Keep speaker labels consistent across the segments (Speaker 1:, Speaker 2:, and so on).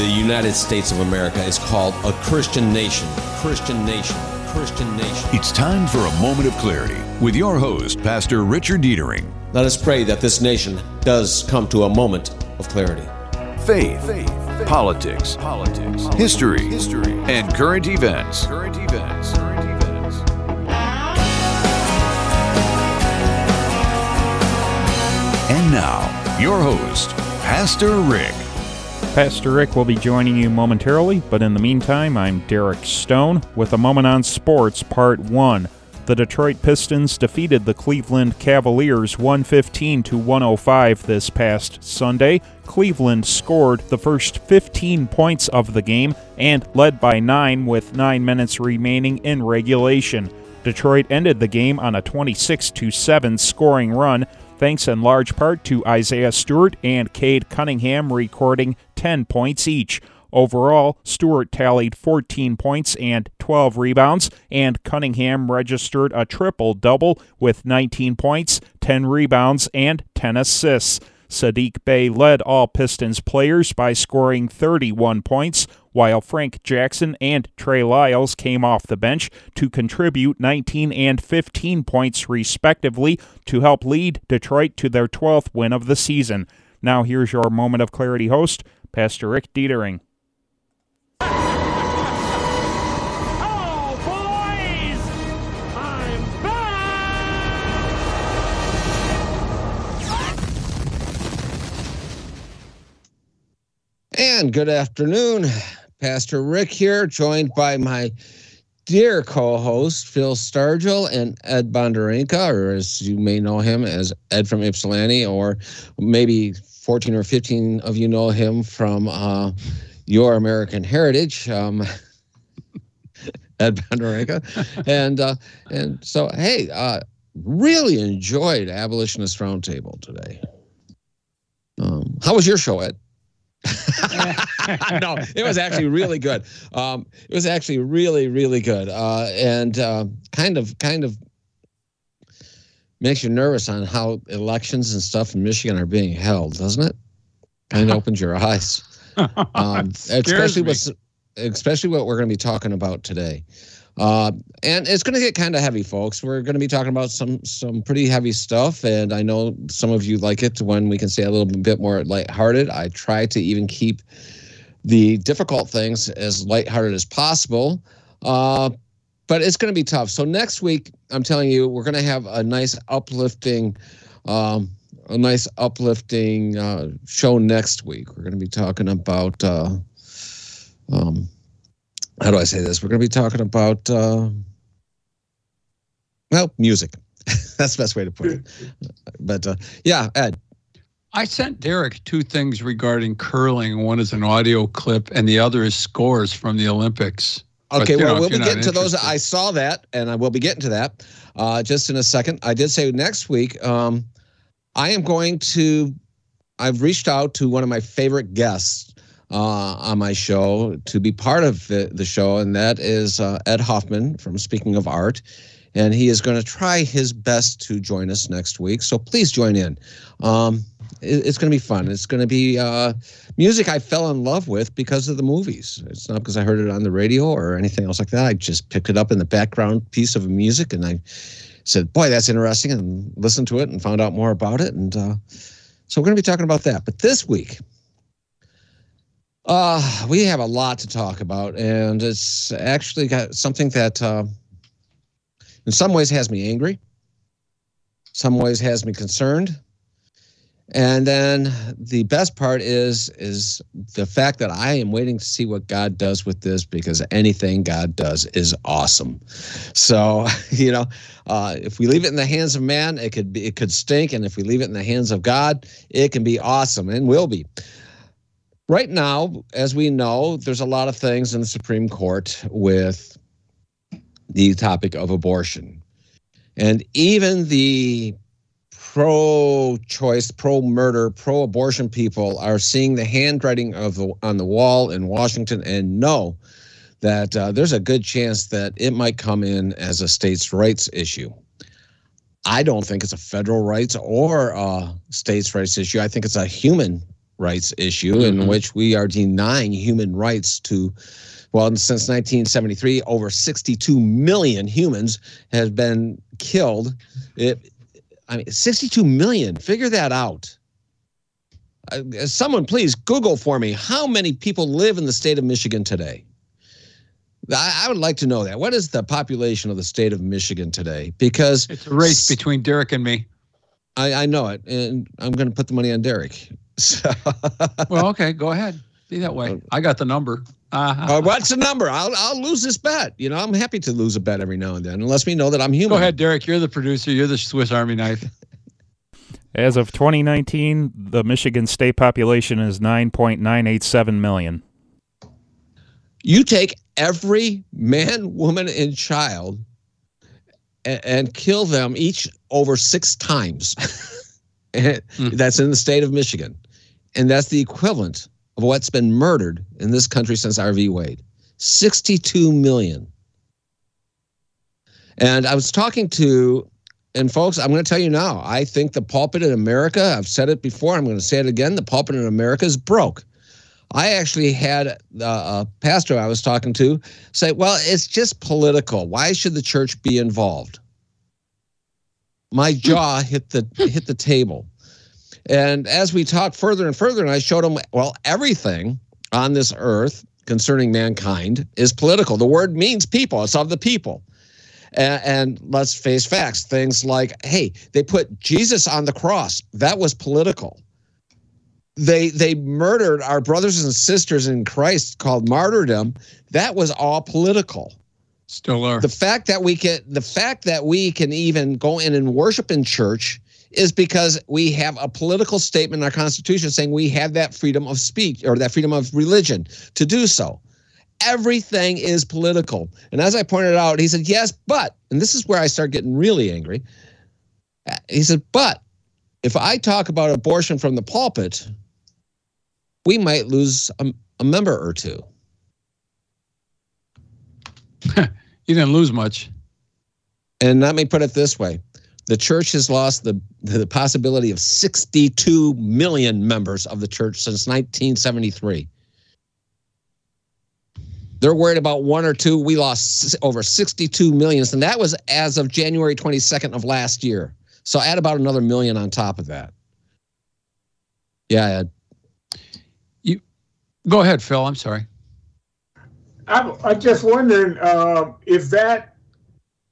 Speaker 1: the United States of America is called a Christian nation. Christian nation. Christian nation.
Speaker 2: It's time for a moment of clarity with your host, Pastor Richard Deitering.
Speaker 1: Let us pray that this nation does come to a moment of clarity.
Speaker 2: Faith, Faith. politics, politics, history, history, and current events. Current events. Current events. And now, your host, Pastor Rick.
Speaker 3: Pastor Rick will be joining you momentarily, but in the meantime, I'm Derek Stone with a moment on sports, part one. The Detroit Pistons defeated the Cleveland Cavaliers 115 to 105 this past Sunday. Cleveland scored the first 15 points of the game and led by 9 with 9 minutes remaining in regulation. Detroit ended the game on a 26 7 scoring run thanks in large part to Isaiah Stewart and Cade Cunningham recording 10 points each. Overall, Stewart tallied 14 points and 12 rebounds, and Cunningham registered a triple double with 19 points, 10 rebounds, and 10 assists. Sadiq Bey led all Pistons players by scoring 31 points, while Frank Jackson and Trey Lyles came off the bench to contribute 19 and 15 points respectively to help lead Detroit to their 12th win of the season. Now here's your moment of clarity host, Pastor Rick Deitering.
Speaker 4: And good afternoon. Pastor Rick here, joined by my dear co-host Phil Stargell and Ed Bonderenka, or as you may know him as Ed from Ypsilanti, or maybe 14 or 15 of you know him from uh, Your American Heritage. Um, Ed Bonderenka, and uh, and so hey, uh, really enjoyed Abolitionist Roundtable today. Um, how was your show, Ed? no, it was actually really good. Um, it was actually really, really good, uh, and uh, kind of, kind of makes you nervous on how elections and stuff in Michigan are being held, doesn't it? Kind of opens your eyes, um, especially what, especially what we're going to be talking about today. Uh, and it's going to get kind of heavy, folks. We're going to be talking about some some pretty heavy stuff, and I know some of you like it when we can say a little bit more lighthearted. I try to even keep the difficult things as lighthearted as possible, uh, but it's going to be tough. So next week, I'm telling you, we're going to have a nice uplifting. Um, a nice uplifting uh, show next week. We're going to be talking about uh, um, how do I say this? We're going to be talking about, uh, well, music. That's the best way to put it. But uh, yeah, Ed.
Speaker 5: I sent Derek two things regarding curling. One is an audio clip, and the other is scores from the Olympics.
Speaker 4: Okay, but, well, know, we'll be getting to those. I saw that, and I will be getting to that uh, just in a second. I did say next week, um, I am going to, I've reached out to one of my favorite guests uh, on my show to be part of the, the show, and that is uh, Ed Hoffman from Speaking of Art. And he is going to try his best to join us next week. So please join in. Um, it, it's going to be fun. It's going to be uh, music I fell in love with because of the movies. It's not because I heard it on the radio or anything else like that. I just picked it up in the background piece of music and I said, boy, that's interesting, and listened to it and found out more about it. And uh, so we're going to be talking about that. But this week, uh, we have a lot to talk about, and it's actually got something that, uh, in some ways, has me angry. Some ways has me concerned, and then the best part is is the fact that I am waiting to see what God does with this because anything God does is awesome. So you know, uh, if we leave it in the hands of man, it could be it could stink, and if we leave it in the hands of God, it can be awesome and will be. Right now, as we know, there's a lot of things in the Supreme Court with the topic of abortion. And even the pro choice, pro murder, pro abortion people are seeing the handwriting of the, on the wall in Washington and know that uh, there's a good chance that it might come in as a states' rights issue. I don't think it's a federal rights or a states' rights issue. I think it's a human rights issue mm-hmm. in which we are denying human rights to well since 1973 over 62 million humans have been killed it, i mean 62 million figure that out uh, someone please google for me how many people live in the state of michigan today I, I would like to know that. What is the population of the state of Michigan today? Because
Speaker 5: it's a race between Derek and me.
Speaker 4: I, I know it, and I'm going to put the money on Derek. So.
Speaker 5: well, okay, go ahead. Be that way. I got the number.
Speaker 4: Uh-huh. Uh, what's the number? I'll I'll lose this bet. You know, I'm happy to lose a bet every now and then, unless we know that I'm human.
Speaker 5: Go ahead, Derek. You're the producer. You're the Swiss Army knife.
Speaker 3: As of 2019, the Michigan state population is 9.987 million.
Speaker 4: You take every man, woman, and child and, and kill them each over six times. mm. That's in the state of Michigan. And that's the equivalent of what's been murdered in this country since Roe v. Wade 62 million. And I was talking to, and folks, I'm going to tell you now, I think the pulpit in America, I've said it before, I'm going to say it again, the pulpit in America is broke. I actually had uh, a pastor I was talking to say, well, it's just political. Why should the church be involved? My hmm. jaw hit the hit the table. And as we talked further and further, and I showed him, well, everything on this earth concerning mankind is political. The word means people, it's of the people. And, and, let's face facts things like, hey, they put Jesus on the cross. That was political they they murdered our brothers and sisters in Christ called martyrdom. That was all political.
Speaker 5: Still are.
Speaker 4: The fact that we can the fact that we can even go in and worship in church is because we have a political statement in our constitution saying we have that freedom of speech or that freedom of religion to do so. Everything is political. And as I pointed out, he said, yes, but, and this is where I start getting really angry. He said, but if I talk about abortion from the pulpit, we might lose a, a member or two.
Speaker 5: you didn't lose much.
Speaker 4: And let me put it this way the church has lost the, the possibility of 62 million members of the church since 1973. They're worried about one or two. We lost over 62 millions, and that was as of January 22nd of last year. So add about another million on top of that. Yeah, Ed.
Speaker 5: Go ahead, Phil. I'm sorry.
Speaker 6: I'm, I'm just wondering, uh, is that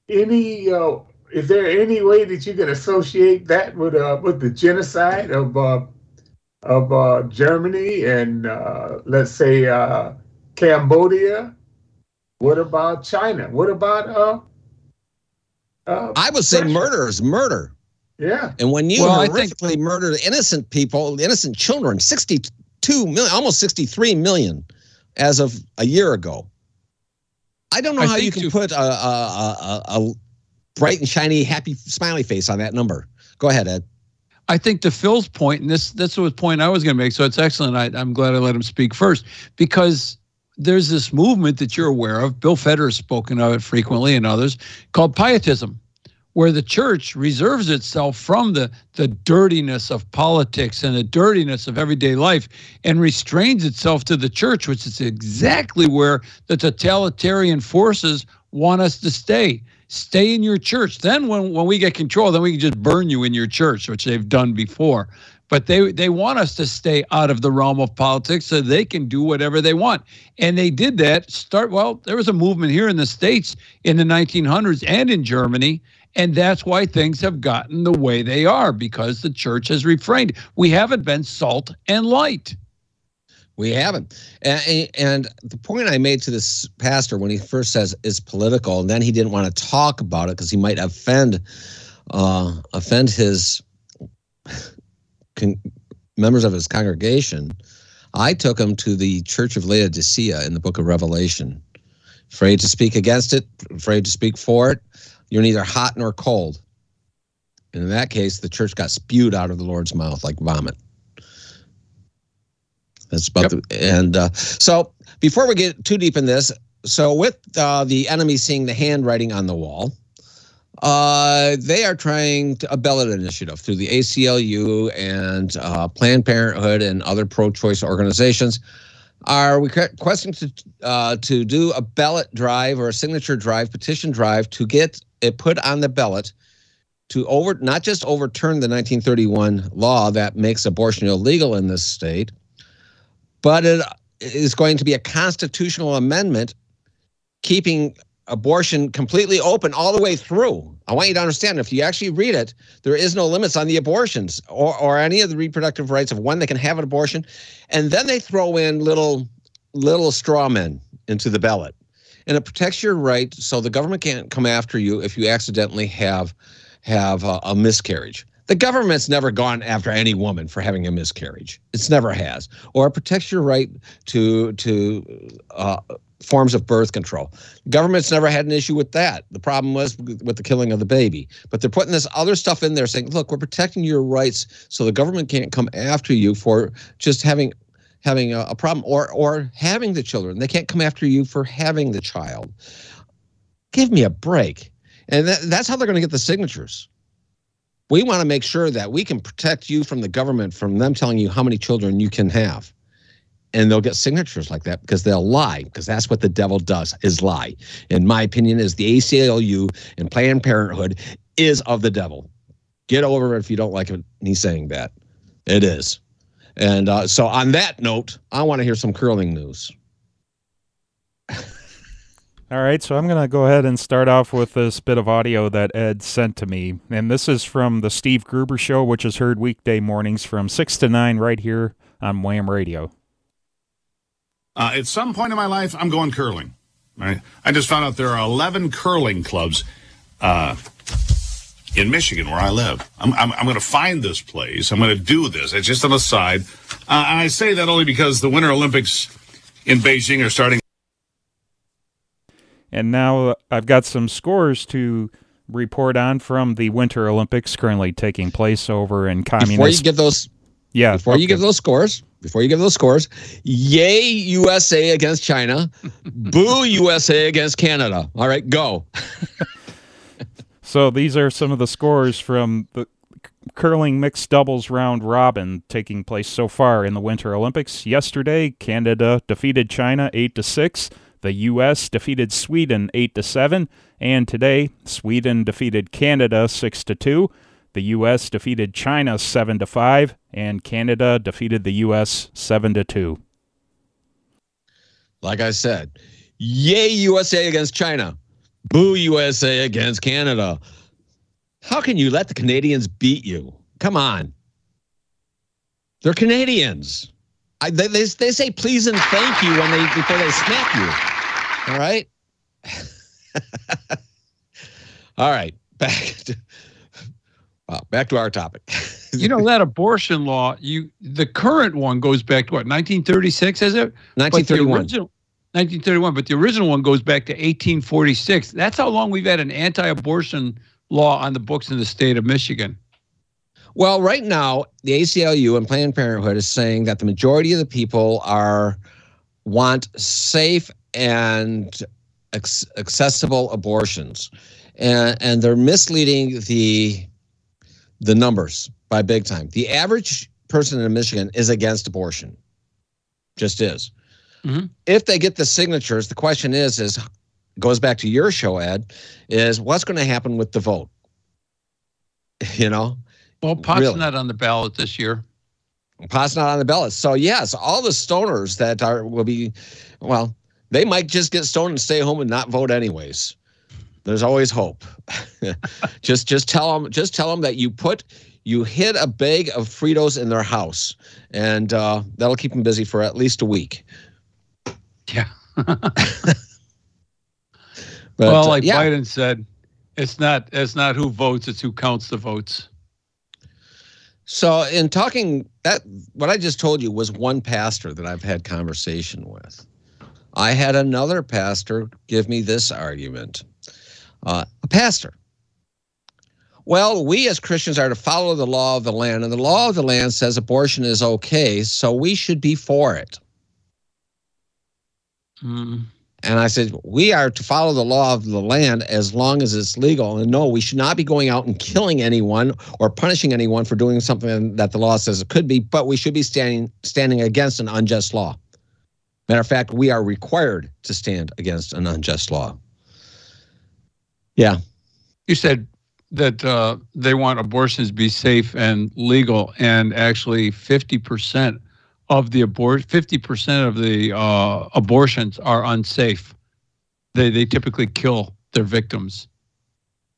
Speaker 6: any, uh, is there any way that you can associate that with uh, with the genocide of uh, of uh, Germany and uh, let's say uh, Cambodia? What about China? What about uh,
Speaker 4: uh, I would say murder is murder.
Speaker 6: Yeah.
Speaker 4: And when you well, horrifically think, murder innocent people, innocent children, 60 62 million, almost 63 million as of a year ago. I don't know I how you can too. put a, a, a, a bright and shiny, happy, smiley face on that number. Go ahead, Ed.
Speaker 5: I think to Phil's point, and this that's the point I was going to make. So it's excellent. I, I'm glad I let him speak first because there's this movement that you're aware of. Bill Feder has spoken of it frequently, and others called pietism where the church reserves itself from the, the dirtiness of politics and the dirtiness of everyday life and restrains itself to the church, which is exactly where the totalitarian forces want us to stay. Stay in your church. Then when, when we get control, then we can just burn you in your church, which they've done before. But they they want us to stay out of the realm of politics so they can do whatever they want. And they did that. Start well, there was a movement here in the States in the 1900s and in Germany and that's why things have gotten the way they are because the church has refrained. We haven't been salt and light.
Speaker 4: We haven't. And, and, the point I made to this pastor when he first says it's political, and then he didn't want to talk about it because he might offend uh, offend his con- members of his congregation. I took him to the Church of Laodicea in the book of Revelation. Afraid to speak against it, afraid to speak for it. You're neither hot nor cold. And in that case, the church got spewed out of the Lord's mouth like vomit. That's about yep. the and uh, so before we get too deep in this, so with uh, the enemy seeing the handwriting on the wall, Uh, they are trying to, a ballot initiative through the ACLU and uh, Planned Parenthood and other pro-choice organizations are requesting to uh, to do a ballot drive or a signature drive, petition drive to get it put on the ballot to over not just overturn the 1931 law that makes abortion illegal in this state, but it is going to be a constitutional amendment keeping abortion completely open all the way through. I want you to understand if you actually read it, there is no limits on the abortions or, or any of the reproductive rights of when they can have an abortion. And then they throw in little little straw men into the ballot. And it protects your right so the government can't come after you if you accidentally have have a, a miscarriage. The government's never gone after any woman for having a miscarriage. It's never has. Or it protects your right to to uh, forms of birth control. Government's never had an issue with that. The problem was with the killing of the baby. But they're putting this other stuff in there saying, look, we're protecting your rights so the government can't come after you for just having having a, a problem or or having the children. They can't come after you for having the child. Give me a break. And that, that's how they're going to get the signatures. We want to make sure that we can protect you from the government from them telling you how many children you can have. And they'll get signatures like that because they'll lie because that's what the devil does is lie. In my opinion is the aclu and planned parenthood is of the devil. Get over it if you don't like me saying that. It is. And uh, so on that note i want to hear some curling news
Speaker 3: all right, so I'm going to go ahead and start off with this bit of audio that Ed sent to me. And this is from the Steve Gruber Show, which is heard weekday mornings from 6 to 9 right here on Wham Radio.
Speaker 7: Uh, at some point in my life, I'm going curling. Right? I just found out there are 11 curling clubs uh, in Michigan where I live. I'm, I'm, I'm going to find this place. I'm going to do this. It's just on the side. Uh, and I say that only because the Winter Olympics in Beijing are starting.
Speaker 3: And now I've got some scores to report on from the Winter Olympics currently taking place over in communist.
Speaker 4: Before you give those,
Speaker 3: yeah,
Speaker 4: before okay. you give those scores, before you give those scores, yay USA against China, boo USA against Canada. All right, go.
Speaker 3: so these are some of the scores from the curling mixed doubles round robin taking place so far in the Winter Olympics. Yesterday, Canada defeated China 8 to 6. The US defeated Sweden 8 to 7, and today Sweden defeated Canada 6 to 2. The U.S. defeated China 7 to 5, and Canada defeated the U.S. 7 to 2.
Speaker 4: Like I said, yay USA against China, boo USA against Canada. How can you let the Canadians beat you? Come on. They're Canadians. I, they, they, they say please and thank you when they before they snap you. All right. All right. Back to, well, back to our topic.
Speaker 5: you know that abortion law, you the current one goes back to what 1936, is it?
Speaker 4: 1931.
Speaker 5: 1931, but the original one goes back to 1846. That's how long we've had an anti-abortion law on the books in the state of Michigan.
Speaker 4: Well, right now, the ACLU and Planned Parenthood is saying that the majority of the people are want safe and accessible abortions, and and they're misleading the the numbers by big time. The average person in Michigan is against abortion, just is. Mm-hmm. If they get the signatures, the question is, is goes back to your show, Ed, is what's going to happen with the vote? You know,
Speaker 5: well, pot's really. not on the ballot this year.
Speaker 4: Pot's not on the ballot. So yes, all the stoners that are will be, well, they might just get stoned and stay home and not vote anyways. There's always hope. just just tell them just tell them that you put you hid a bag of Fritos in their house, and uh, that'll keep them busy for at least a week.
Speaker 5: Yeah. but, well, like uh, yeah. Biden said, it's not it's not who votes; it's who counts the votes.
Speaker 4: So, in talking that, what I just told you was one pastor that I've had conversation with. I had another pastor give me this argument uh, a pastor. Well, we as Christians are to follow the law of the land, and the law of the land says abortion is okay, so we should be for it.
Speaker 5: Mm.
Speaker 4: And I said, we are to follow the law of the land as long as it's legal. And no, we should not be going out and killing anyone or punishing anyone for doing something that the law says it could be, but we should be standing standing against an unjust law. Matter of fact, we are required to stand against an unjust law. Yeah.
Speaker 5: You said that uh, they want abortions to be safe and legal, and actually 50% of the abort 50% of the uh, abortions are unsafe. They they typically kill their victims.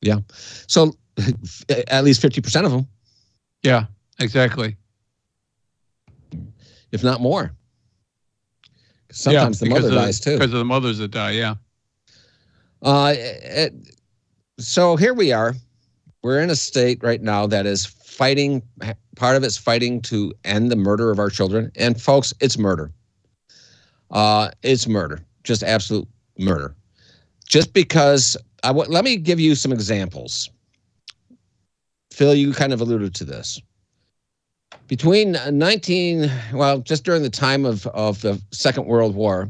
Speaker 4: Yeah. So at least 50% of them.
Speaker 5: Yeah, exactly.
Speaker 4: If not more. Sometimes
Speaker 5: yeah,
Speaker 4: the mother dies too.
Speaker 5: Because of the mothers that die, yeah.
Speaker 4: Uh, it, so here we are. We're in a state right now that is fighting part of it's fighting to end the murder of our children. And folks it's murder. Uh, it's murder. Just absolute murder. Just because I w- let me give you some examples. Phil you kind of alluded to this. Between 19 well just during the time of, of the second world war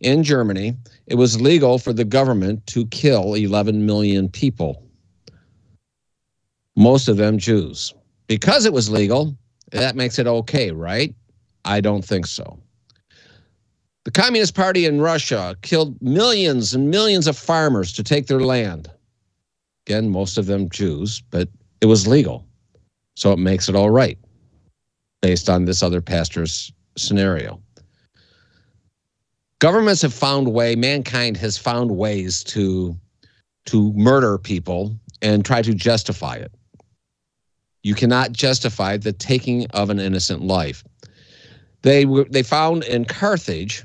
Speaker 4: in germany it was legal for the government to kill 11 million people most of them jews because it was legal, that makes it okay, right? I don't think so. The Communist Party in Russia killed millions and millions of farmers to take their land. Again, most of them Jews, but it was legal. So it makes it all right based on this other pastor's scenario. Governments have found way, mankind has found ways to to murder people and try to justify it. You cannot justify the taking of an innocent life. They were, they found in Carthage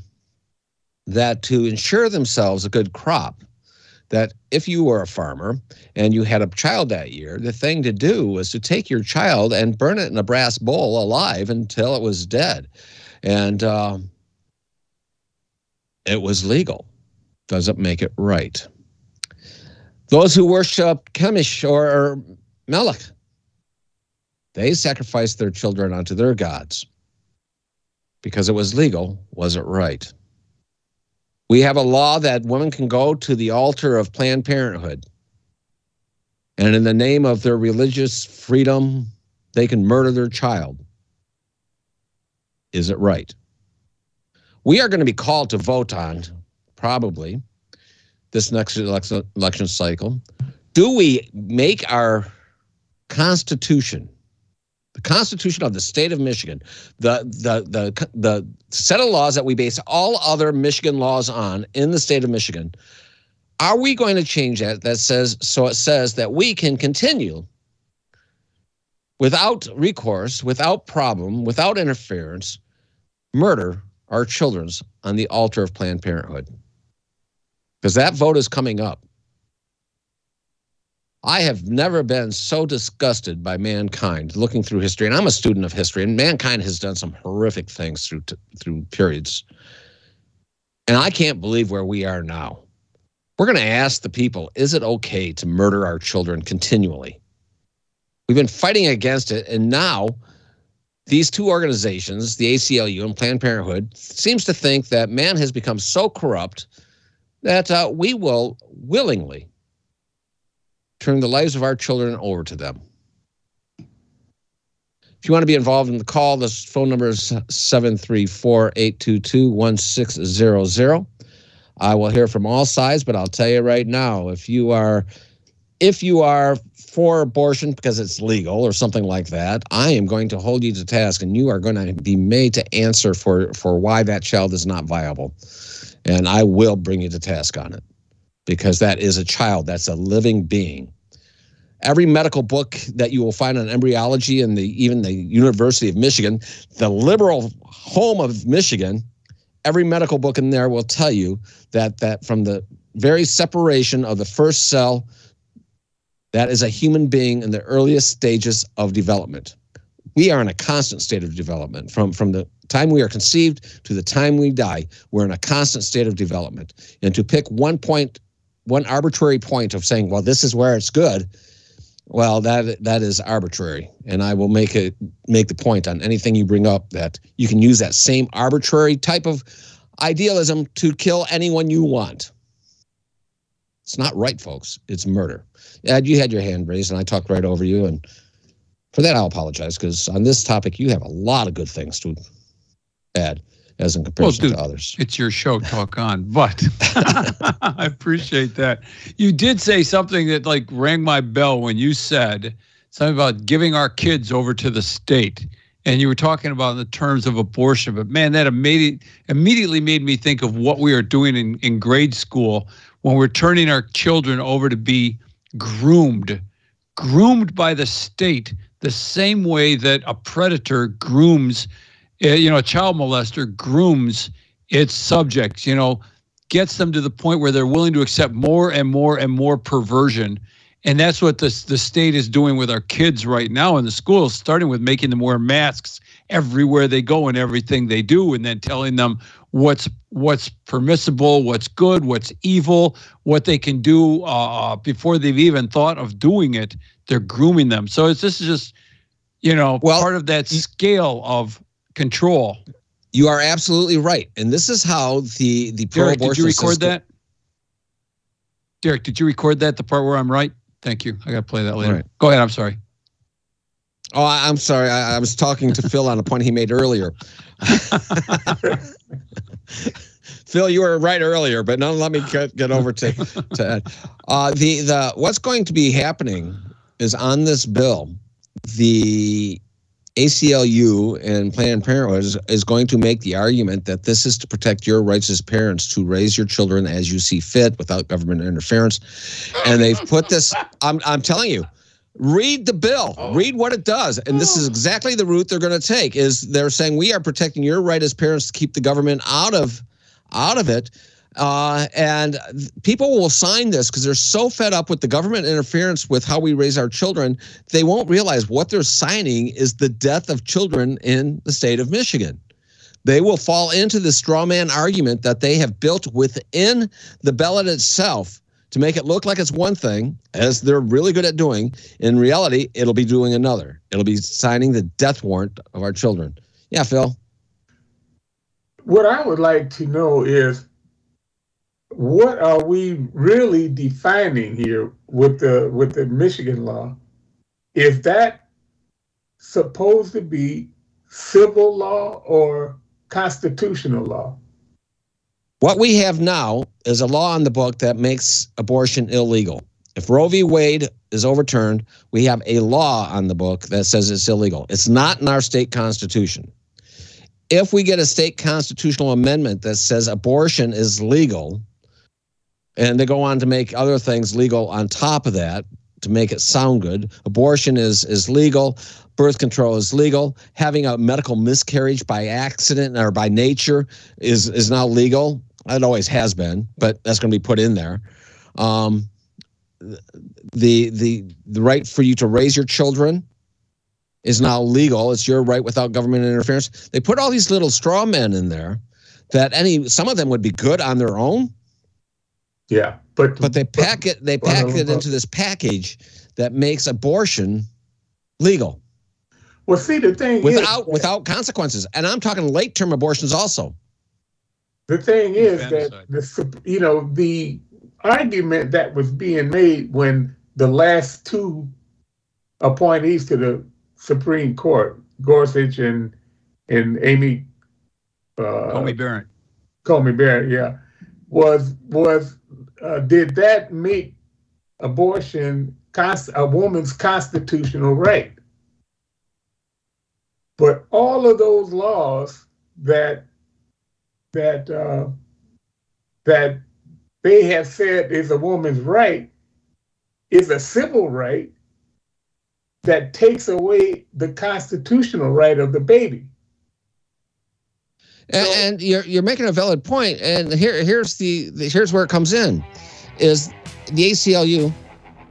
Speaker 4: that to ensure themselves a good crop, that if you were a farmer and you had a child that year, the thing to do was to take your child and burn it in a brass bowl alive until it was dead. And uh, it was legal. Doesn't make it right. Those who worship Chemosh or, or Melech, they sacrificed their children unto their gods because it was legal, was it right? We have a law that women can go to the altar of Planned Parenthood and in the name of their religious freedom, they can murder their child. Is it right? We are going to be called to vote on, probably, this next election cycle. Do we make our Constitution the Constitution of the state of Michigan, the, the, the, the set of laws that we base all other Michigan laws on in the state of Michigan, are we going to change that? That says, so it says that we can continue without recourse, without problem, without interference, murder our children's on the altar of Planned Parenthood. Because that vote is coming up. I have never been so disgusted by mankind looking through history, and I'm a student of history, and mankind has done some horrific things through through periods. And I can't believe where we are now. We're going to ask the people, is it okay to murder our children continually? We've been fighting against it, and now these two organizations, the ACLU and Planned Parenthood, seems to think that man has become so corrupt that uh, we will willingly turn the lives of our children over to them. If you want to be involved in the call, this phone number is 734 822 1600. I will hear from all sides, but I'll tell you right now, if you are if you are for abortion because it's legal or something like that, I am going to hold you to task and you are going to be made to answer for for why that child is not viable. And I will bring you to task on it because that is a child, that's a living being. Every medical book that you will find on embryology and the even the University of Michigan, the liberal home of Michigan, every medical book in there will tell you that that from the very separation of the first cell that is a human being in the earliest stages of development. We are in a constant state of development from, from the time we are conceived to the time we die. We're in a constant state of development. And to pick one point one arbitrary point of saying, well, this is where it's good, well, that that is arbitrary, and I will make it make the point on anything you bring up that you can use that same arbitrary type of idealism to kill anyone you want. It's not right, folks. It's murder. Ed, you had your hand raised, and I talked right over you, and for that I'll apologize because on this topic you have a lot of good things to add as in comparison
Speaker 5: well, dude,
Speaker 4: to others.
Speaker 5: It's your show, talk on. But I appreciate that. You did say something that like rang my bell when you said something about giving our kids over to the state. And you were talking about in the terms of abortion, but man, that immediately immediately made me think of what we are doing in, in grade school when we're turning our children over to be groomed, groomed by the state the same way that a predator grooms you know, a child molester grooms its subjects, you know, gets them to the point where they're willing to accept more and more and more perversion. And that's what the, the state is doing with our kids right now in the schools, starting with making them wear masks everywhere they go and everything they do, and then telling them what's what's permissible, what's good, what's evil, what they can do uh, before they've even thought of doing it. They're grooming them. So it's this is just, you know, well, part of that scale of control.
Speaker 4: You are absolutely right, and this is how the the
Speaker 5: Derek, did you record system, that? Derek, did you record that? The part where I'm right. Thank you. I got to play that later. Right. Go ahead. I'm sorry.
Speaker 4: Oh, I'm sorry. I, I was talking to Phil on a point he made earlier. Phil, you were right earlier, but now let me get, get over to to Ed. Uh, the the what's going to be happening is on this bill, the ACLU and Planned Parenthood is, is, going to make the argument that this is to protect your rights as parents to raise your children as you see fit without government interference. And they've put this, I'm, I'm telling you, read the bill, oh. read what it does. And this is oh. exactly the route they're going to take is they're saying we are protecting your right as parents to keep the government out of out of it uh, and people will sign this because they're so fed up with the government interference with how we raise our children, they won't realize what they're signing is the death of children in the state of Michigan. They will fall into the straw man argument that they have built within the ballot itself to make it look like it's one thing, as they're really good at doing. In reality, it'll be doing another. It'll be signing the death warrant of our children. Yeah, Phil.
Speaker 6: What I would like to know is what are we really defining here with the with the Michigan law? Is that supposed to be civil law or constitutional law?
Speaker 4: What we have now is a law on the book that makes abortion illegal. If Roe v. Wade is overturned, we have a law on the book that says it's illegal. It's not in our state constitution. If we get a state constitutional amendment that says abortion is legal, and they go on to make other things legal on top of that to make it sound good. Abortion is is legal. Birth control is legal. Having a medical miscarriage by accident or by nature is is now legal. It always has been, but that's going to be put in there. Um, the the the right for you to raise your children is now legal. It's your right without government interference. They put all these little straw men in there that any some of them would be good on their own
Speaker 6: yeah,
Speaker 4: but but they pack it they pack it into this package that makes abortion legal.
Speaker 6: Well, see, the thing
Speaker 4: without
Speaker 6: is,
Speaker 4: without consequences, and I'm talking late term abortions also.
Speaker 6: The thing is that the you know the argument that was being made when the last two appointees to the Supreme Court, Gorsuch and and Amy
Speaker 5: uh, Coney Barrett,
Speaker 6: Coney Barrett, yeah, was was uh, did that make abortion a woman's constitutional right? But all of those laws that that uh, that they have said is a woman's right is a civil right that takes away the constitutional right of the baby.
Speaker 4: And, and, you're you're making a valid point. And here here's the, the here's where it comes in, is the ACLU.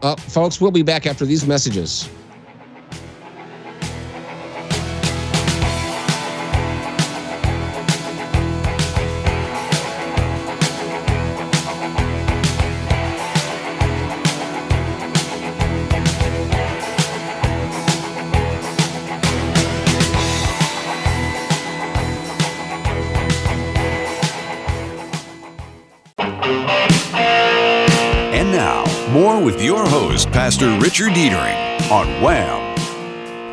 Speaker 4: Uh, folks, we'll be back after these messages.
Speaker 2: More with your host, Pastor Richard Deitering, on Wham!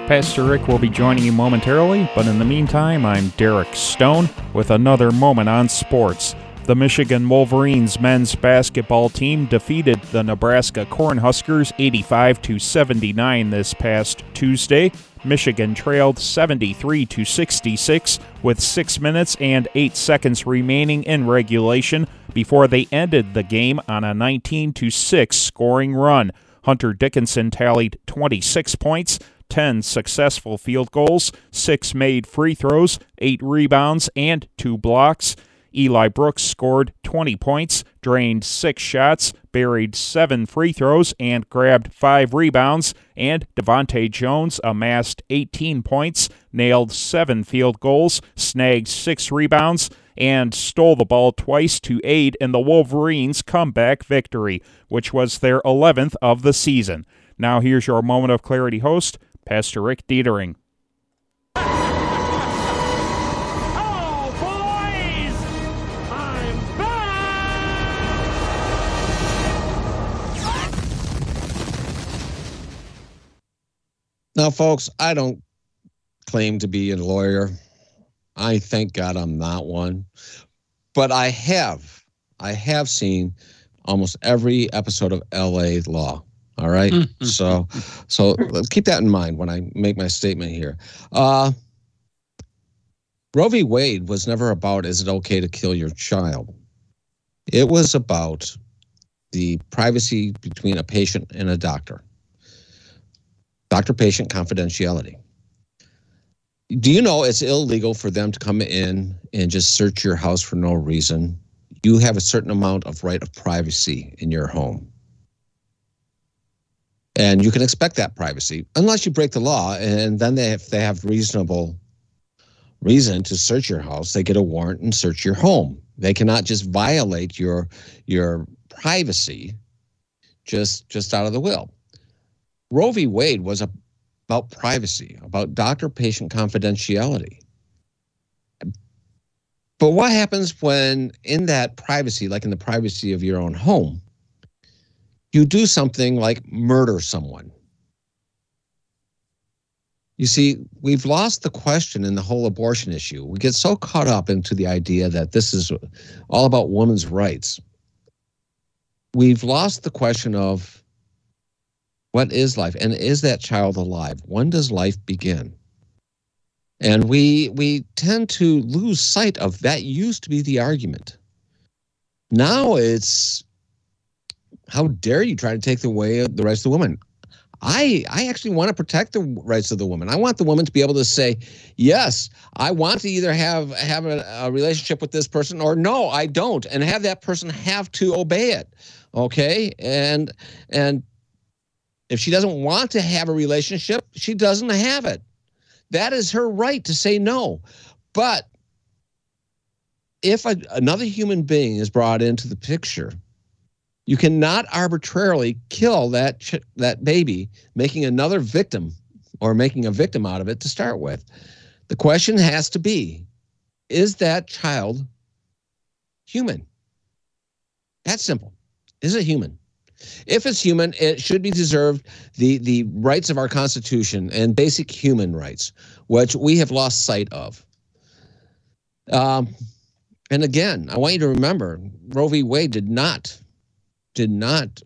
Speaker 3: Pastor Rick will be joining you momentarily, but in the meantime, I'm Derek Stone with another moment on sports. The Michigan Wolverines men's basketball team defeated the Nebraska Cornhuskers 85 to 79 this past Tuesday. Michigan trailed 73 to 66 with 6 minutes and 8 seconds remaining in regulation before they ended the game on a 19 to 6 scoring run. Hunter Dickinson tallied 26 points, 10 successful field goals, 6 made free throws, 8 rebounds, and 2 blocks. Eli Brooks scored 20 points, drained six shots, buried seven free throws, and grabbed five rebounds. And DeVante' Jones amassed 18 points, nailed seven field goals, snagged six rebounds, and stole the ball twice to aid in the Wolverines' comeback victory, which was their 11th of the season. Now, here's your moment of clarity host, Pastor Rick Deitering.
Speaker 4: Now, folks, I don't claim to be a lawyer. I thank God I'm not one. But I have, I have seen almost every episode of LA Law. All right. so, so let's keep that in mind when I make my statement here. Uh, Roe v. Wade was never about is it okay to kill your child? It was about the privacy between a patient and a doctor doctor patient confidentiality. Do you know it's illegal for them to come in and just search your house for no reason? You have a certain amount of right of privacy in your home. And you can expect that privacy unless you break the law. And then they have, they have reasonable reason to search your house. They get a warrant and search your home. They cannot just violate your your privacy just just out of the will. Roe v. Wade was a, about privacy, about doctor patient confidentiality. But what happens when, in that privacy, like in the privacy of your own home, you do something like murder someone? You see, we've lost the question in the whole abortion issue. We get so caught up into the idea that this is all about women's rights. We've lost the question of what is life? And is that child alive? When does life begin? And we we tend to lose sight of that used to be the argument. Now it's how dare you try to take away the rights of the woman? I I actually want to protect the rights of the woman. I want the woman to be able to say, yes, I want to either have have a, a relationship with this person or no, I don't, and have that person have to obey it. Okay, and and if she doesn't want to have a relationship, she doesn't have it. That is her right to say no. But if a, another human being is brought into the picture, you cannot arbitrarily kill that ch- that baby, making another victim or making a victim out of it to start with. The question has to be is that child human? That's simple. Is it human? If it's human, it should be deserved the the rights of our Constitution and basic human rights, which we have lost sight of. Um, and again, I want you to remember, Roe v. Wade did not did not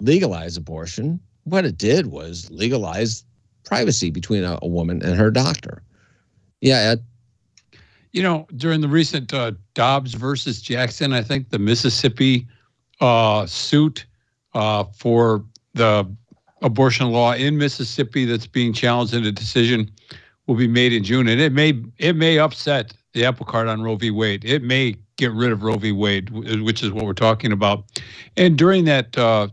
Speaker 4: legalize abortion. What it did was legalize privacy between a, a woman and her doctor. Yeah, Ed.
Speaker 5: You know, during the recent uh, Dobbs versus Jackson, I think the Mississippi uh, suit uh, for the abortion law in Mississippi that's being challenged and a decision will be made in June, and it may it may upset the apple cart on Roe v. Wade. It may get rid of Roe v. Wade, which is what we're talking about. And during that, uh,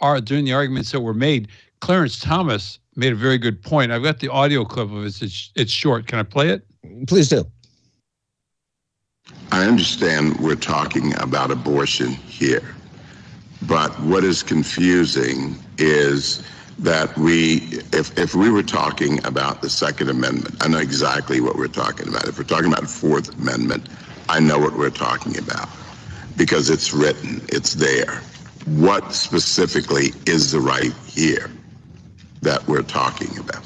Speaker 5: our, during the arguments that were made, Clarence Thomas made a very good point. I've got the audio clip of it. It's, it's short. Can I play it?
Speaker 4: Please do.
Speaker 8: I understand we're talking about abortion here. But what is confusing is that we, if, if we were talking about the Second Amendment, I know exactly what we're talking about. If we're talking about Fourth Amendment, I know what we're talking about because it's written, it's there. what specifically is the right here that we're talking about?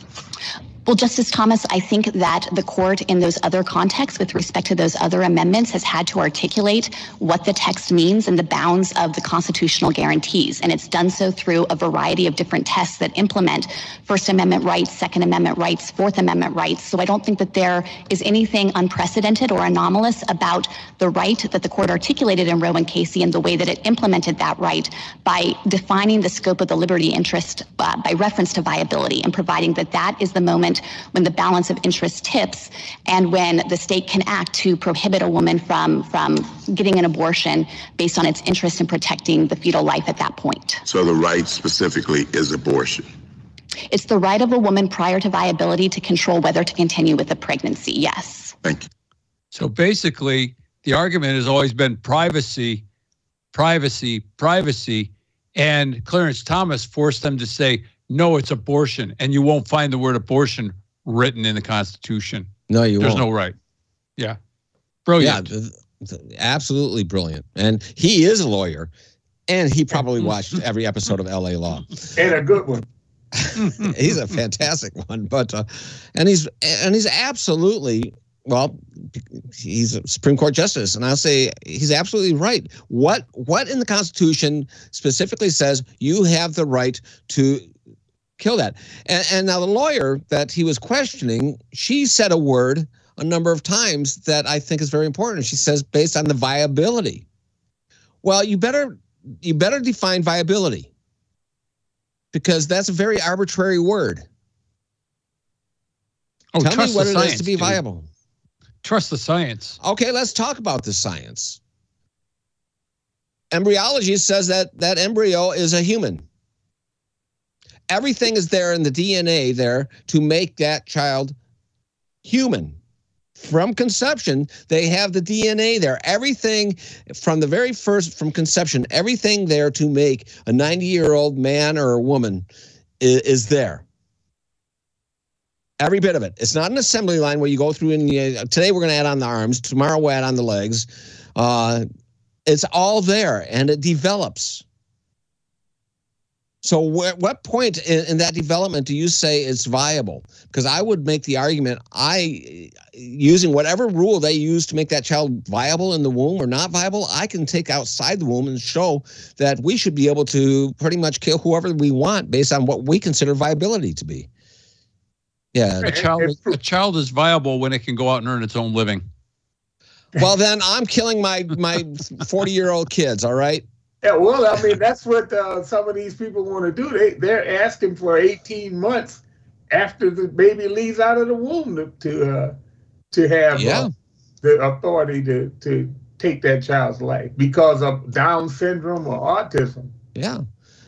Speaker 9: Well, Justice Thomas, I think that the court in those other contexts, with respect to those other amendments, has had to articulate what the text means and the bounds of the constitutional guarantees. And it's done so through a variety of different tests that implement First Amendment rights, Second Amendment rights, Fourth Amendment rights. So I don't think that there is anything unprecedented or anomalous about the right that the court articulated in Roe and Casey and the way that it implemented that right by defining the scope of the liberty interest uh, by reference to viability and providing that that is the moment moment when the balance of interest tips and when the state can act to prohibit a woman from, from getting an abortion based on its interest in protecting the fetal life at that point.
Speaker 8: So the right specifically is abortion.
Speaker 9: It's the right of a woman prior to viability to control whether to continue with the pregnancy. Yes.
Speaker 8: Thank you.
Speaker 5: So basically, the argument has always been privacy, privacy, privacy. And Clarence Thomas forced them to say, no, it's abortion, and you won't find the word abortion written in the Constitution.
Speaker 4: No, you
Speaker 5: There's
Speaker 4: won't.
Speaker 5: no right. Yeah, brilliant.
Speaker 4: Yeah, th- th- absolutely brilliant. And he is a lawyer, and he probably watched every episode of L.A. Law.
Speaker 6: And a good one.
Speaker 4: he's a fantastic one, but uh, and he's and he's absolutely well, he's a Supreme Court justice, and I'll say he's absolutely right. What what in the Constitution specifically says you have the right to kill that? And, and now the lawyer that he was questioning, she said a word a number of times that I think is very important. She says based on the viability. Well, you better you better define viability because that's a very arbitrary word.
Speaker 5: oh,
Speaker 4: Tell me what it
Speaker 5: science,
Speaker 4: is to be
Speaker 5: dude.
Speaker 4: viable.
Speaker 5: Trust the science.
Speaker 4: Okay, let's talk about the science. Embryology says that that embryo is a human. Everything is there in the DNA there to make that child human. From conception, they have the DNA there. Everything from the very first, from conception, everything there to make a 90 year old man or a woman is, is there. Every bit of it. It's not an assembly line where you go through and you, today we're going to add on the arms, tomorrow we'll add on the legs. Uh, it's all there and it develops. So, wh- what point in, in that development do you say it's viable? Because I would make the argument, I using whatever rule they use to make that child viable in the womb or not viable, I can take outside the womb and show that we should be able to pretty much kill whoever we want based on what we consider viability to be. Yeah.
Speaker 5: A child, a child is viable when it can go out and earn its own living.
Speaker 4: Well, then I'm killing my my 40 year old kids. All right.
Speaker 6: Yeah, well, I mean, that's what uh, some of these people want to do. They they're asking for 18 months after the baby leaves out of the womb to to, uh, to have
Speaker 4: Yeah.
Speaker 6: uh, the authority to to take that child's life because of Down syndrome or autism.
Speaker 4: Yeah.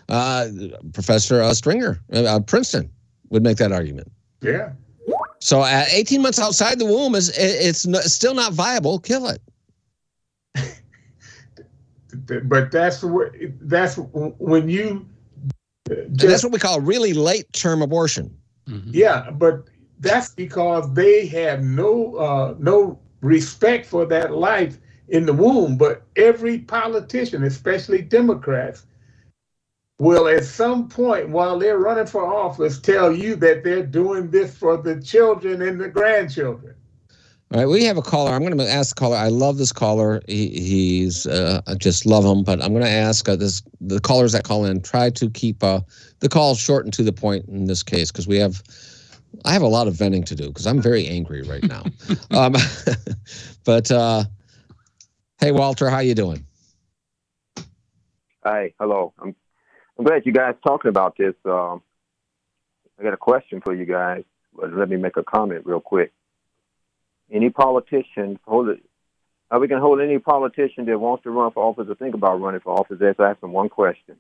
Speaker 4: Uh, Professor uh, Stringer, uh, uh, Princeton, would make that argument.
Speaker 6: Yeah.
Speaker 4: So at 18 months outside the womb is it's still not viable. Kill it.
Speaker 6: But that's what that's when you just
Speaker 4: that's what we call really late term abortion.
Speaker 6: Yeah, but that's because they have no uh, no respect for that life in the womb. But every politician, especially Democrats, will at some point while they're running for office tell you that they're doing this for the children and the grandchildren.
Speaker 4: All right, we have a caller. I'm going to ask the caller. I love this caller. He, he's uh, I just love him. But I'm going to ask uh, this the callers that call in. Try to keep uh, the call short and to the point in this case because we have. I have a lot of venting to do because I'm very angry right now. um, but uh, hey, Walter, how you doing?
Speaker 10: Hi, hello. I'm I'm glad you guys talking about this. Um, I got a question for you guys. But let me make a comment real quick. Any politician hold it. Are we gonna hold any politician that wants to run for office or think about running for office? Let's ask them one question.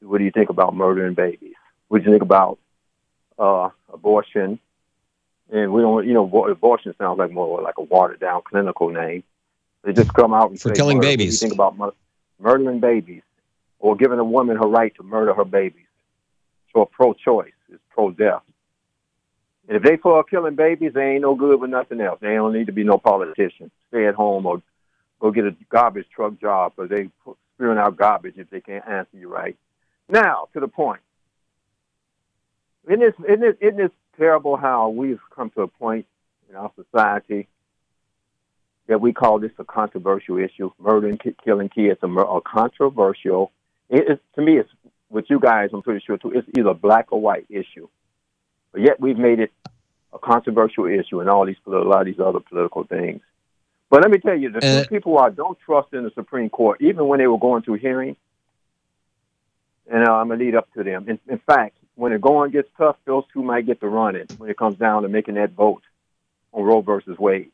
Speaker 10: What do you think about murdering babies? What do you think about uh, abortion? And we don't, you know, abortion sounds like more like a watered down clinical name. They just come out and
Speaker 4: For
Speaker 10: say,
Speaker 4: killing
Speaker 10: murder. What do you
Speaker 4: babies.
Speaker 10: think about mur- murdering babies or giving a woman her right to murder her babies? So pro-choice is pro-death. And if they for killing babies, they ain't no good with nothing else. They don't need to be no politician. Stay at home or go get a garbage truck job because they spewing out garbage if they can't answer you right. Now, to the point. Isn't it, isn't it, isn't it terrible how we've come to a point in our society that we call this a controversial issue, murdering, ki- killing kids, a, a controversial. It is to me, it's with you guys. I'm pretty sure too. It's either black or white issue, but yet we've made it a controversial issue and all these a lot of these other political things. But let me tell you, the
Speaker 4: Uh,
Speaker 10: two people I don't trust in the Supreme Court, even when they were going through hearings, and uh, I'm gonna lead up to them. In, in fact, when the going gets tough, those two might get the running when it comes down to making that vote on Roe versus Wade.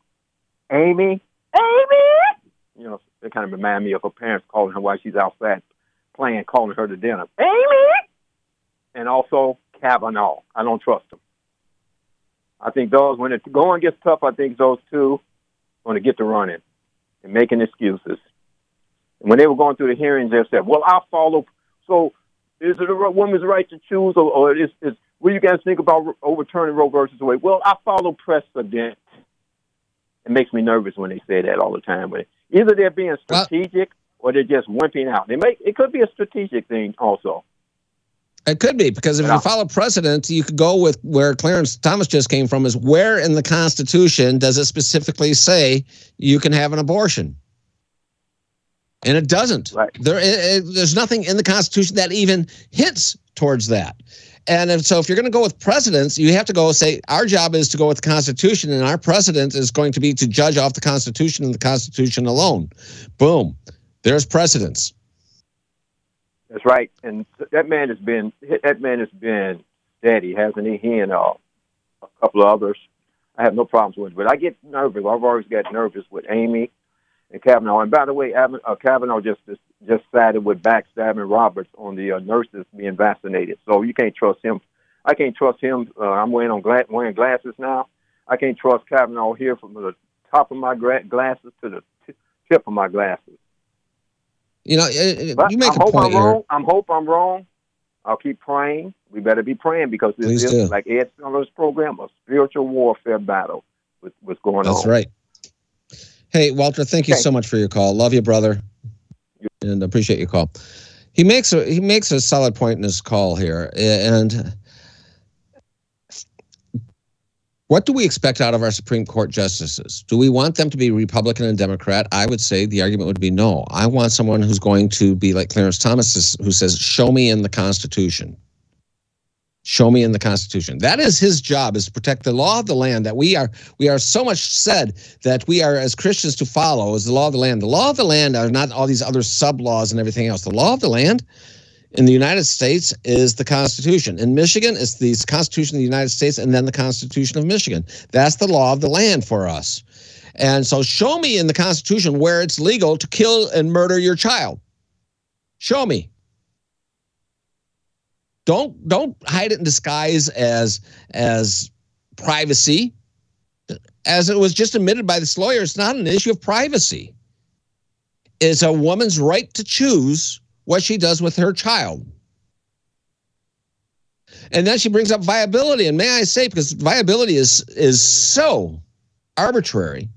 Speaker 10: Amy, Amy, you know, they kind of remind me of her parents calling her while she's outside playing, calling her to dinner. Amy, and also Kavanaugh. I don't trust them. I think those when it's going gets tough, I think those two are going to get the running and making excuses. And when they were going through the hearings, they said, "Well, I'll follow." So, is it a woman's right to choose, or, or is, is what do you guys think about overturning Roe versus Wade? Well, I follow precedent. It makes me nervous when they say that all the time. But either they're being
Speaker 4: Well-
Speaker 10: strategic or they're just wimping out. They make it could be a strategic thing also.
Speaker 4: It could be because if
Speaker 10: Yeah.
Speaker 4: you follow precedent, you could go with where Clarence Thomas just came from. Is where in the Constitution does it specifically say you can have an abortion? And it doesn't.
Speaker 10: Right.
Speaker 4: There, it, it- there's nothing in the Constitution that even hints towards that. And if, so, if you're going to go with precedents, you have to go say our job is to go with the Constitution, and our precedent is going to be to judge off the Constitution and the Constitution alone. Boom. There's precedents.
Speaker 10: That's right. And that man has been that man has been steady, hasn't he? He and uh, a couple of others. I have no problems with, but I get nervous. I've always got nervous with Amy and Kavanaugh. And by the way, uh, Kavanaugh just just, just sided with backstabbing Roberts on the uh, nurses being vaccinated. So you can't trust him. I can't trust him. Uh, I'm wearing on gla- wearing glasses now. I can't trust Kavanaugh here from the top of my gra- glasses to the t- tip of my glasses.
Speaker 4: You know,
Speaker 10: But
Speaker 4: you make
Speaker 10: I
Speaker 4: a
Speaker 10: hope
Speaker 4: point
Speaker 10: I'm
Speaker 4: here.
Speaker 10: wrong. I hope I'm wrong. I'll keep praying. We better be praying because this
Speaker 4: Please
Speaker 10: is,
Speaker 4: do.
Speaker 10: like Ed Miller's program, a spiritual warfare battle with what's going
Speaker 4: That's
Speaker 10: on.
Speaker 4: That's right. Hey, Walter, thank you
Speaker 10: Okay.
Speaker 4: so much for your call. Love you, brother, and appreciate your call. He makes a he makes a solid point in his call here, and what do we expect out of our Supreme Court justices? Do we want them to be Republican and Democrat? I would say the argument would be no. I want someone who's going to be like Clarence Thomas, who says, "Show me in the Constitution." Show me in the Constitution. That is his job: is to protect the law of the land that we are we are so much said that we are as Christians to follow is the law of the land. The law of the land are not all these other sub laws and everything else. The law of the land in the United States is the Constitution. In Michigan, it's the Constitution of the United States and then the Constitution of Michigan. That's the law of the land for us. And so show me in the Constitution where it's legal to kill and murder your child. Show me. Don't don't hide it in disguise as as privacy. As it was just admitted by this lawyer, it's not an issue of privacy. It's a woman's right to choose what she does with her child. And then she brings up viability. And may I say, because viability is is so arbitrary,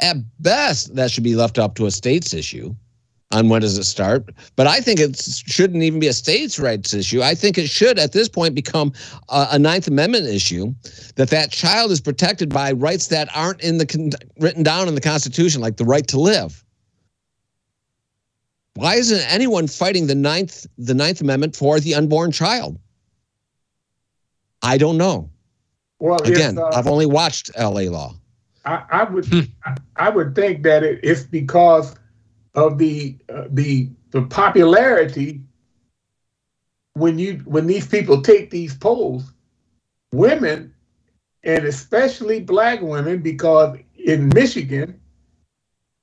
Speaker 4: at best that should be left up to a state's issue on when does it start. But I think it shouldn't even be a states' rights issue. I think it should, at this point, become a, Ninth Amendment issue that that child is protected by rights that aren't in the written down in the Constitution, like the right to live. Why isn't anyone fighting the ninth the Ninth Amendment for the unborn child? I don't know.
Speaker 6: Well, if,
Speaker 4: Again,
Speaker 6: uh,
Speaker 4: I've only watched L.A. Law.
Speaker 6: I, I would I, I would think that it, it's because of the uh, the the popularity when you when these people take these polls, women and especially black women, because in Michigan,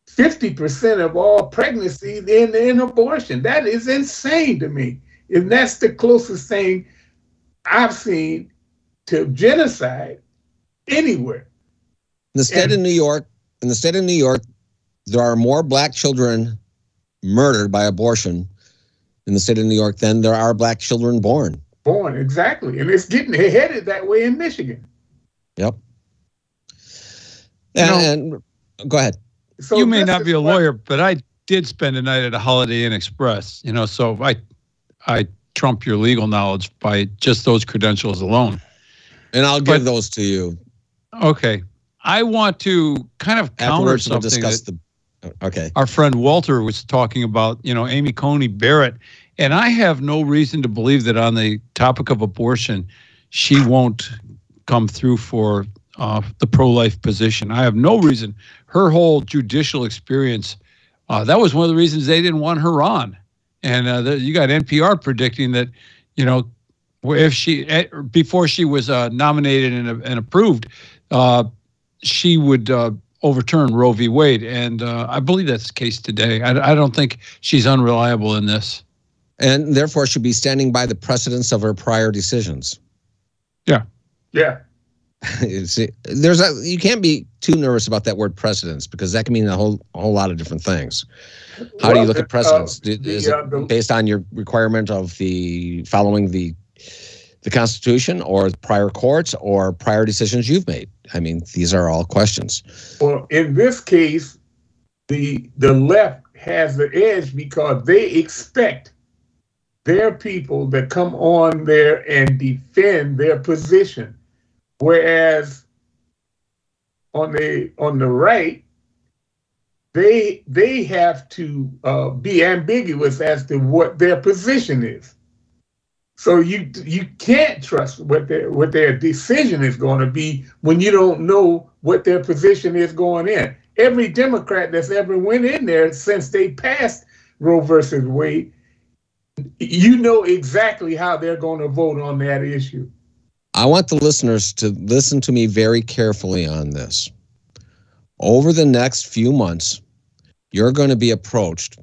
Speaker 6: fifty percent of all pregnancies end in abortion. That is insane to me. And that's the closest thing I've seen to genocide anywhere.
Speaker 4: In the state
Speaker 6: And-
Speaker 4: of New York, in the state of New York, there are more black children murdered by abortion in the state of New York than there are black children born.
Speaker 6: Born exactly, and it's getting headed that way in Michigan.
Speaker 4: Yep.
Speaker 5: You
Speaker 4: And, and go ahead.
Speaker 6: So
Speaker 5: you may not be a
Speaker 6: what-
Speaker 5: lawyer, but I did spend a night at a Holiday Inn Express. You know, so I I trump your legal knowledge by just those credentials alone.
Speaker 4: And I'll give but, those to you.
Speaker 5: Okay. I want to kind of counter Afterwards, something. We'll discuss the oh,
Speaker 4: Okay.
Speaker 5: Our friend Walter was talking about, you know, Amy Coney Barrett. And I have no reason to believe that on the topic of abortion, she won't come through for uh, the pro life position. I have no reason. Her whole judicial experience, uh, that was one of the reasons they didn't want her on. And uh, the, you got NPR predicting that, you know, if she, eh, before she was uh, nominated and, and approved, uh, she would uh, overturn Roe v. Wade, and uh, I believe that's the case today. I, I, don't think she's unreliable in this,
Speaker 4: and therefore she should be standing by the precedents of her prior decisions.
Speaker 5: Yeah,
Speaker 6: yeah.
Speaker 4: See, there's a you can't be too nervous about that word precedents because that can mean a whole a whole lot of different things. How well, do you look at precedents? Uh, Is the, uh, the, it based on your requirement of the following the the Constitution or prior courts or prior decisions you've made? I mean, these are all questions.
Speaker 6: Well, in this case, the the left has the edge because they expect their people that come on there and defend their position, whereas on the on the right, they they have to uh, be ambiguous as to what their position is. So you you can't trust what their what their decision is going to be when you don't know what their position is going in. Every Democrat that's ever went in there since they passed Roe versus Wade, you know exactly how they're going to vote on that issue.
Speaker 4: I want the listeners to listen to me very carefully on this. Over the next few months, you're going to be approached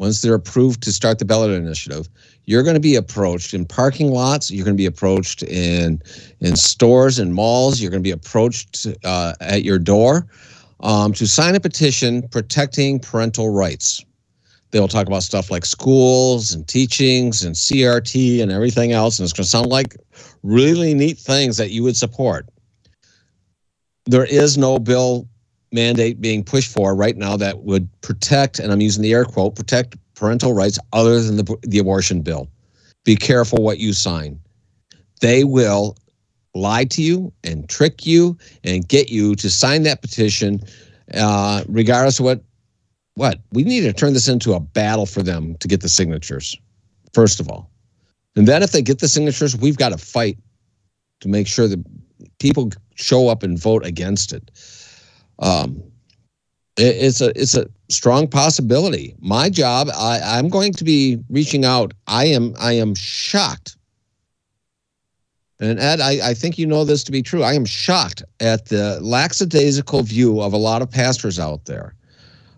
Speaker 4: once they're approved to start the ballot initiative you're going to be approached in parking lots you're going to be approached in in stores and malls you're going to be approached uh, at your door um, to sign a petition protecting parental rights they'll talk about stuff like schools and teachings and crt and everything else and it's going to sound like really neat things that you would support there is no bill mandate being pushed for right now that would protect and i'm using the air quote protect parental rights other than the, the abortion bill. Be careful what you sign. They will lie to you and trick you and get you to sign that petition, uh, regardless of what. What we need to turn this into a battle for them to get the signatures, first of all, and then if they get the signatures, we've got to fight to make sure that people show up and vote against it. Um, it's a it's a strong possibility. My job, I, I'm going to be reaching out. I am I am shocked. And Ed, I, I think you know this to be true. I am shocked at the lackadaisical view of a lot of pastors out there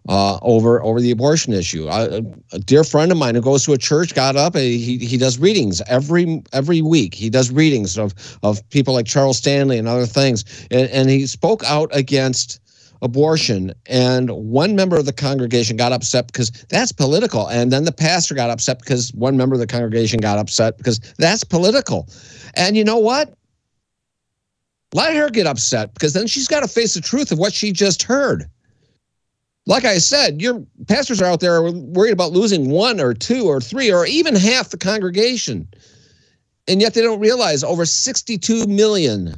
Speaker 4: uh, over over the abortion issue. I, a dear friend of mine who goes to a church got up. He he does readings every every week. He does readings of of people like Charles Stanley and other things, and, and he spoke out against abortion. And one member of the congregation got upset because that's political. And then the pastor got upset because one member of the congregation got upset because that's political. And you know what? Let her get upset because then she's got to face the truth of what she just heard. Like I said, your pastors are out there worried about losing one or two or three or even half the congregation. And yet they don't realize over 62 million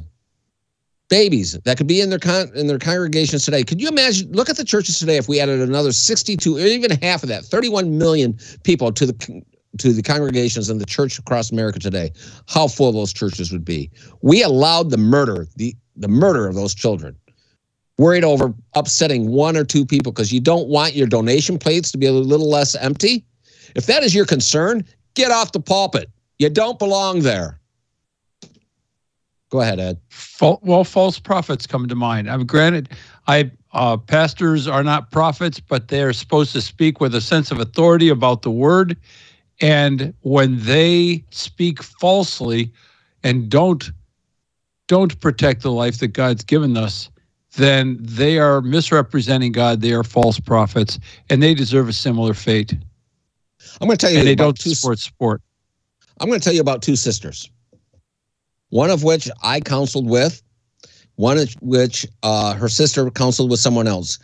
Speaker 4: babies that could be in their con- in their congregations today. Could you imagine? Look at the churches today. If we added another 62, or even half of that, 31 million people to the to the congregations in the church across America today, how full those churches would be. We allowed the murder, the the murder of those children. Worried over upsetting one or two people because you don't want your donation plates to be a little less empty. If that is your concern, get off the pulpit. You don't belong there. Go ahead, Ed.
Speaker 5: Well, false prophets come to mind. I'm granted, I uh, pastors are not prophets, but they are supposed to speak with a sense of authority about the word. And when they speak falsely and don't don't protect the life that God's given us, then they are misrepresenting God. They are false prophets, and they deserve a similar fate.
Speaker 4: I'm going to tell you,
Speaker 5: and they don't support sport.
Speaker 4: I'm going to tell you about two sisters one of which I counseled with, one of which uh, her sister counseled with someone else.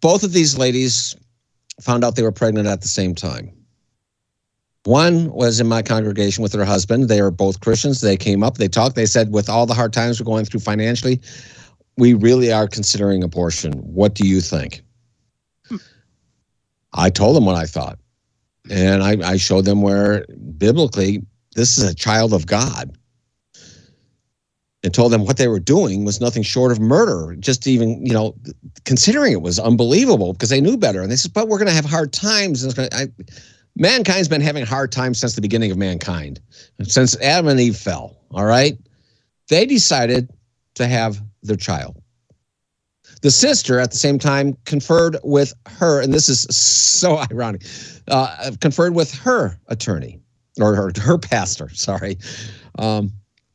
Speaker 4: Both of these ladies found out they were pregnant at the same time. One was in my congregation with her husband. They are both Christians. They came up, they talked, they said, with all the hard times we're going through financially, we really are considering abortion. What do you think? Hmm. I told them what I thought. And I, I showed them where biblically this is a child of God. And told them what they were doing was nothing short of murder. Just even, you know, considering it was unbelievable because they knew better. And they said, but we're going to have hard times. And I, mankind's been having hard times since the beginning of mankind, since Adam and Eve fell. All right. They decided to have their child. The sister, at the same time, conferred with her, and this is so ironic, uh, conferred with her attorney or her, her pastor. Sorry. Um,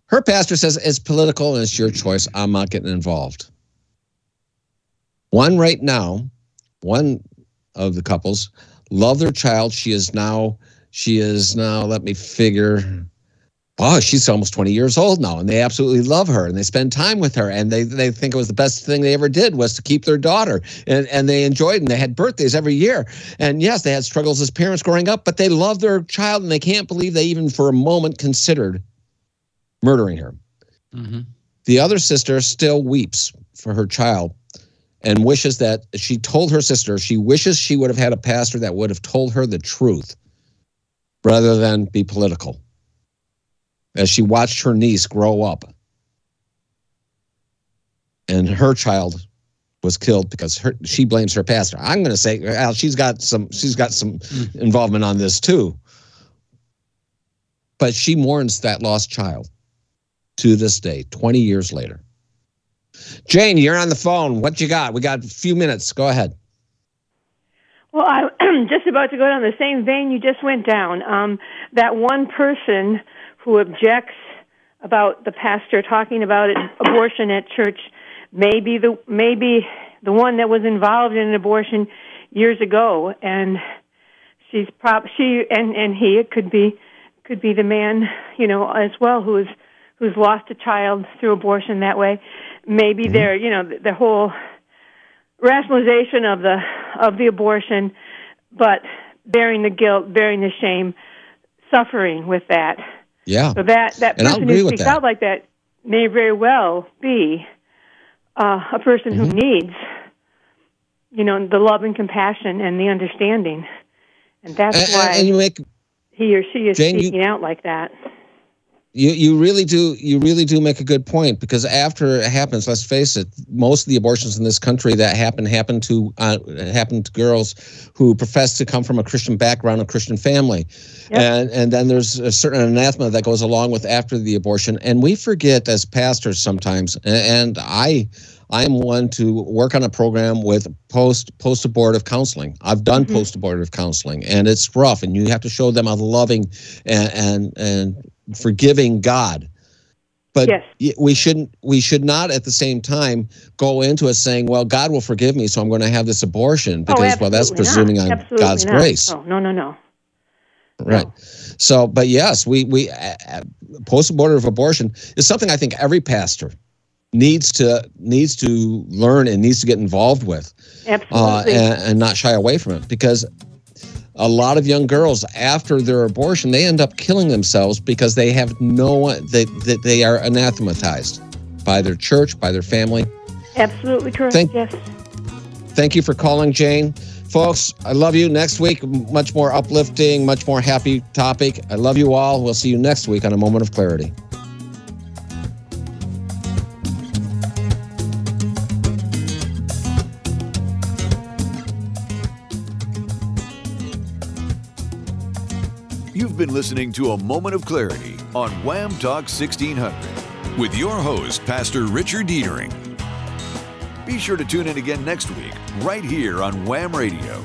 Speaker 4: her pastor says it's political and it's your choice. I'm not getting involved. One right now, one of the couples love their child. She is now, she is now, let me figure, oh, she's almost 20 years old now, and they absolutely love her and they spend time with her. And they, they think it was the best thing they ever did was to keep their daughter. And, and they enjoyed and they had birthdays every year. And yes, they had struggles as parents growing up, but they love their child and they can't believe they even for a moment considered murdering her. Mm-hmm. The other sister still weeps for her child and wishes that she told her sister she wishes she would have had a pastor that would have told her the truth rather than be political as she watched her niece grow up. And her child was killed because her, she blames her pastor. I'm going to say, Al, she's got some, she's got some involvement on this too. But she mourns that lost child to this day, 20 years later. Jane, you're on the phone. What you got? We got a few minutes. Go ahead.
Speaker 11: Well, I'm just about to go down the same vein you just went down. Um, that one person who objects about the pastor talking about abortion at church may be the maybe the one that was involved in an abortion years ago, and she's prob she and and he it could be could be the man you know as well who is who's lost a child through abortion that way. Maybe mm-hmm. they're you know the, the whole rationalization of the of the abortion, but bearing the guilt, bearing the shame, suffering with that.
Speaker 4: Yeah.
Speaker 11: So that that person who speaks out like that may very well be uh, a person mm-hmm. who needs, you know, the love and compassion and the understanding, and that's
Speaker 4: and,
Speaker 11: why
Speaker 4: and you make,
Speaker 11: he or she is
Speaker 4: Jane,
Speaker 11: speaking
Speaker 4: you,
Speaker 11: out like that.
Speaker 4: You you really do you really do make a good point because after it happens, let's face it, most of the abortions in this country that happen happen to uh, happen to girls who profess to come from a Christian background, a Christian family, yep. and and then there's a certain anathema that goes along with after the abortion, and we forget as pastors sometimes, and I. I'm one to work on a program with post post abortive counseling. I've done mm-hmm. post abortive counseling, and it's rough, and you have to show them a loving and and, and forgiving God. But yes. we shouldn't we should not at the same time go into it saying, well, God will forgive me, so I'm going to have this abortion oh, because oh, well that's presuming not. on absolutely God's
Speaker 11: not.
Speaker 4: grace.
Speaker 11: Oh, no, no, no.
Speaker 4: Right. No. So, but yes, we we uh, uh post abortive abortion is something I think every pastor needs to needs to learn and needs to get involved with,
Speaker 11: absolutely,
Speaker 4: uh, and, and not shy away from it because a lot of young girls after their abortion they end up killing themselves because they have no they they, they are anathematized by their church by their family.
Speaker 11: Absolutely correct thank, yes.
Speaker 4: Thank you for calling jane. Folks i love you. Next week much more uplifting much more happy topic. I love you all. We'll see you next week on a moment of clarity
Speaker 2: been listening to A Moment of Clarity on WAAM Talk 1600 with your host, Pastor Richard Deitering. Be sure to tune in again next week, right here on WAAM Radio.